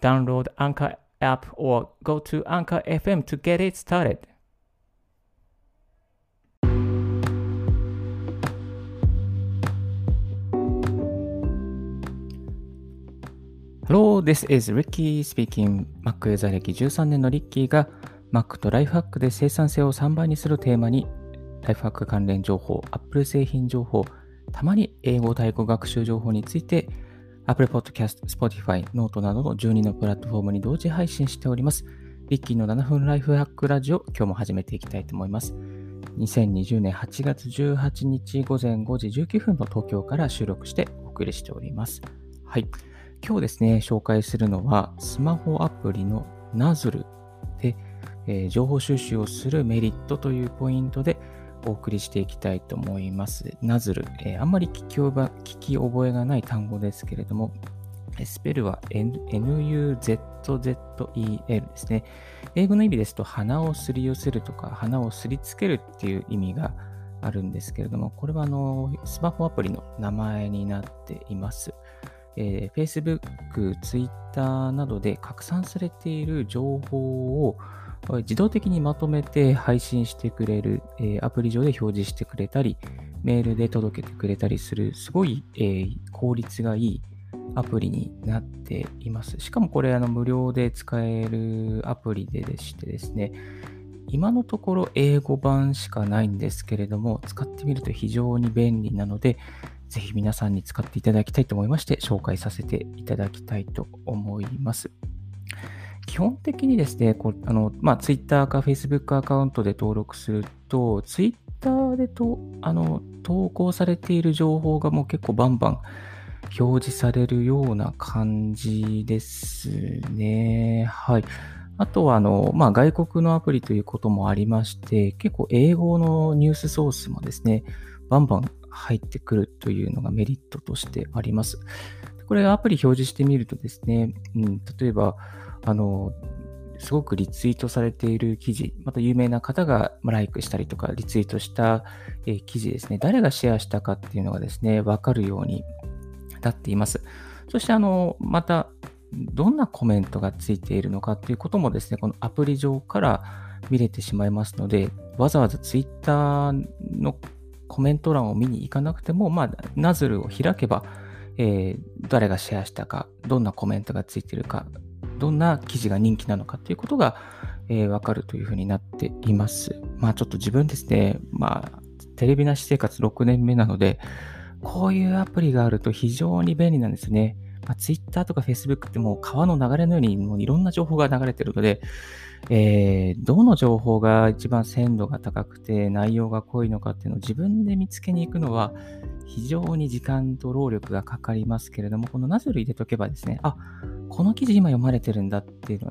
Download Anchor app or go to Anchor FM to get it started. Hello, this is Ricky speaking. Mac ユーザー歴13年のリッキーが Mac とライフハックで生産性を3倍にするテーマにライフハック関連情報、Apple 製品情報、たまに英語対語学習情報について Apple Podcast、Spotify、Note などの12のプラットフォームに同時配信しております。リッキーの7分ライフハックラジオ、今日も始めていきたいと思います。2020年8月18日午前5時19分の東京から収録してお送りしております。はい。今日ですね、紹介するのは、スマホアプリの Nozzle で、えー、情報収集をするメリットというポイントでお送りしていきたいと思います。Nozzle、えー、あんまり聞き覚聞き覚えがない単語ですけれども、スペルは N-U-Z-Z-E-L ですね。英語の意味ですと、鼻をすり寄せるとか、鼻をすりつけるっていう意味があるんですけれども、これはあのスマホアプリの名前になっています。えー、Facebook、Twitter などで拡散されている情報を自動的にまとめて配信してくれる、えー、アプリ上で表示してくれたり、メールで届けてくれたりする、すごい、えー、効率がいいアプリになっています。しかもこれ、あの無料で使えるアプリででしてですね、今のところ英語版しかないんですけれども、使ってみると非常に便利なので、ぜひ皆さんに使っていただきたいと思いまして、紹介させていただきたいと思います。基本的にですね、こあのまあ、Twitter か Facebook アカウントで登録すると、Twitter でとあの投稿されている情報がもう結構バンバン表示されるような感じですね。はい。あとは、あの、まあ、外国のアプリということもありまして、結構英語のニュースソースもですね、バンバン入ってくるというのがメリットとしてあります。これアプリ表示してみるとですね、うん、例えば、あの、すごくリツイートされている記事、また有名な方がライクしたりとかリツイートした記事ですね、誰がシェアしたかっていうのがですね、わかるようになっています。そして、あの、また、どんなコメントがついているのかっていうこともですね、このアプリ上から見れてしまいますので、わざわざツイッターのコメント欄を見に行かなくても、まあ、ナズルを開けば、えー、誰がシェアしたか、どんなコメントがついているか、どんな記事が人気なのかっていうことが、えー、わかるというふうになっています。まあちょっと自分ですね、まあテレビなし生活6年目なので、こういうアプリがあると非常に便利なんですね。まあ、Twitter とか Facebook ってもう川の流れのようにもういろんな情報が流れてるので、えー、どの情報が一番鮮度が高くて内容が濃いのかっていうのを自分で見つけに行くのは非常に時間と労力がかかりますけれども、このナズル入れとけばですね、あ、この記事今読まれてるんだっていうの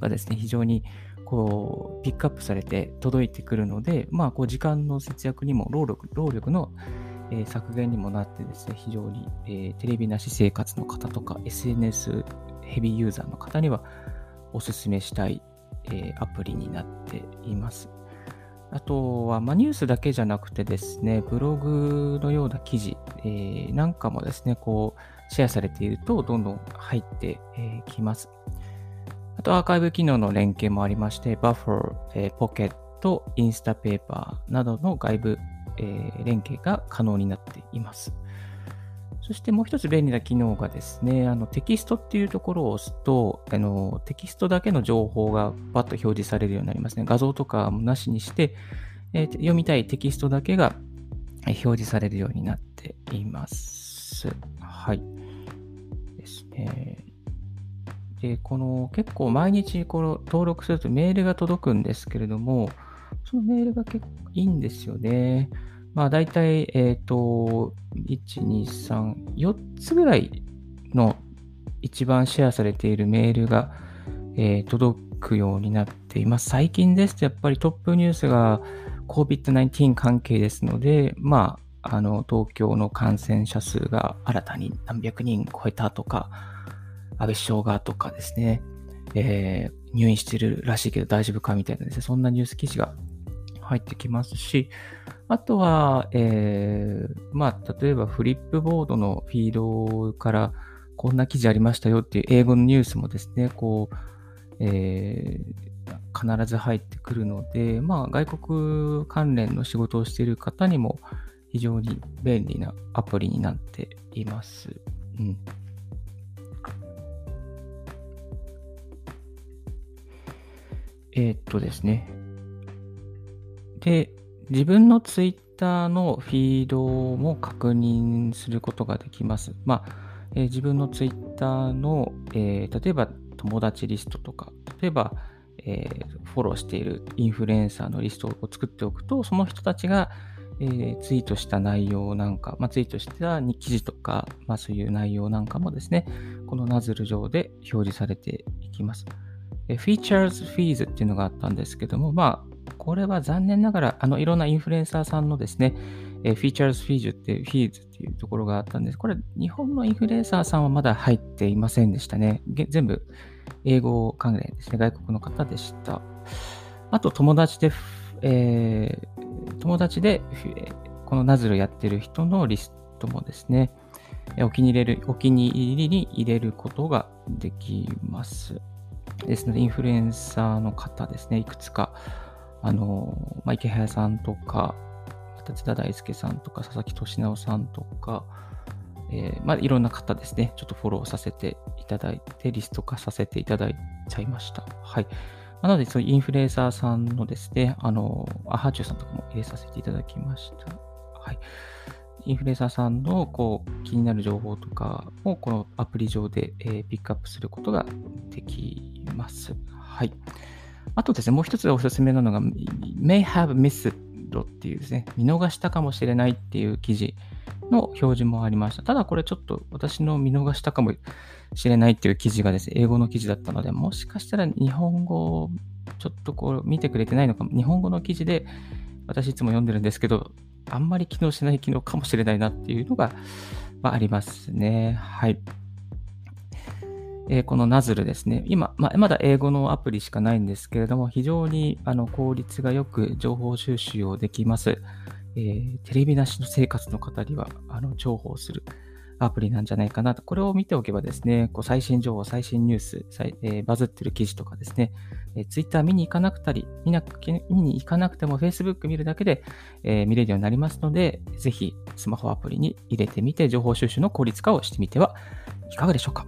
がですね、非常にこうピックアップされて届いてくるので、まあ、こう時間の節約にも労力労力の、え、削減にもなってですね、非常に、え、テレビなし生活の方とか SNS ヘビーユーザーの方にはお勧めしたい、え、アプリになっています。あとは、まあ、ニュースだけじゃなくてですね、ブログのような記事、えー、なんかもですね、こう、シェアされていると、どんどん入ってき、えー、ます。あと、アーカイブ機能の連携もありまして、Buffer、えー、Pocket、インスタペーパーなどの外部、えー、連携が可能になっています。そしてもう一つ便利な機能がですね、あのテキストっていうところを押すと、あのテキストだけの情報がパッと表示されるようになりますね。画像とかもなしにして、えー、読みたいテキストだけが表示されるようになっています。はい。ですね。で、この結構毎日この登録するとメールが届くんですけれども、のメールが結構いいんですよね。まあ大体、えっ、ー、と、1、2、3、4つぐらいの一番シェアされているメールが、えー、届くようになっています。最近ですとやっぱりトップニュースが COVID-19 関係ですので、まあ、あの、東京の感染者数が新たに何百人超えたとか、安倍首相がとかですね、えー、入院してるらしいけど大丈夫かみたいなですね、そんなニュース記事が入ってきますし、あとは、えー、まあ、例えばフリップボードのフィードからこんな記事ありましたよっていう英語のニュースもですね、こう、えー、必ず入ってくるので、まあ、外国関連の仕事をしている方にも非常に便利なアプリになっています。うん。えー、っとですね。で、自分のツイッターのフィードも確認することができます。まあ、えー、自分のツイッターの、えー、例えば友達リストとか、例えば、えー、フォローしているインフルエンサーのリストを作っておくと、その人たちが、えー、ツイートした内容なんか、まあ、ツイートした記事とか、まあ、そういう内容なんかもですね、このナズル上で表示されていきます。えー、Features Fees っていうのがあったんですけども、まあ、これは残念ながら、あの、いろんなインフルエンサーさんのですね、えー、Features Fees っていう、Fees っていうところがあったんです。これ、日本のインフルエンサーさんはまだ入っていませんでしたね。全部、英語関連ですね。外国の方でした。あと、友達で、えー、友達で、このナズルやってる人のリストもですね、お気に入れる、お気に入りに入れることができます。ですので、インフルエンサーの方ですね、いくつかあの、まあ、池早さんとか、立田大輔さんとか、佐々木俊直さんとか、えー、まあ、いろんな方ですね、ちょっとフォローさせていただいて、リスト化させていただいちゃいました。はい。なので、そういうインフルエンサーさんのですね、あの、アハチューさんとかも入れさせていただきました。はい。インフルエンサーさんのこう気になる情報とかをこのアプリ上で、えー、ピックアップすることができます。はい。あとですね、もう一つおすすめなのが、may have missed っていうですね、見逃したかもしれないっていう記事の表示もありました。ただこれちょっと私の見逃したかもしれないっていう記事がですね、英語の記事だったので、もしかしたら日本語をちょっとこう見てくれてないのかも、日本語の記事で私いつも読んでるんですけど、あんまり機能しない機能かもしれないなっていうのが、まあ、ありますね。はい。えー、このナズルですね。今、ままだ英語のアプリしかないんですけれども、非常にあの効率がよく情報収集をできます。えー、テレビなしの生活の方にはあの重宝するアプリなんじゃないかなと。これを見ておけばですね、こう最新情報、最新ニュース、えー、バズってる記事とかですね、えー、Twitter 見に行かなくたり、見なく見に行かなくても Facebook 見るだけで、えー、見れるようになりますので、ぜひスマホアプリに入れてみて、情報収集の効率化をしてみてはいかがでしょうか。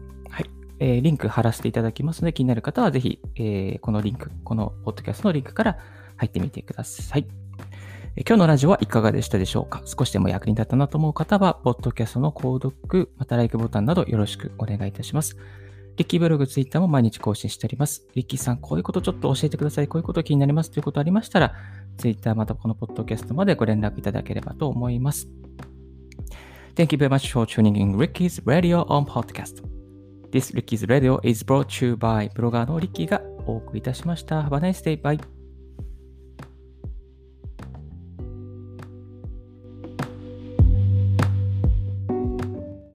えー、リンク貼らせていただきますので、気になる方はぜひ、えー、このリンク、このポッドキャストのリンクから入ってみてください。えー、今日のラジオはいかがでしたでしょうか？少しでも役に立ったなと思う方は、ポッドキャストの購読、また LIKE ボタンなどよろしくお願いいたします。リッキーブログ、ツイッターも毎日更新しております。リッキーさん、こういうことちょっと教えてください。こういうこと気になりますということありましたら、ツイッターまたこのポッドキャストまでご連絡いただければと思います。Thank you very much for tuning in Ricky's Radio on Podcast. This Ricky's Radio is brought to you by ブロガーのリッキーがお送りいたしました。Have a nice day. Bye.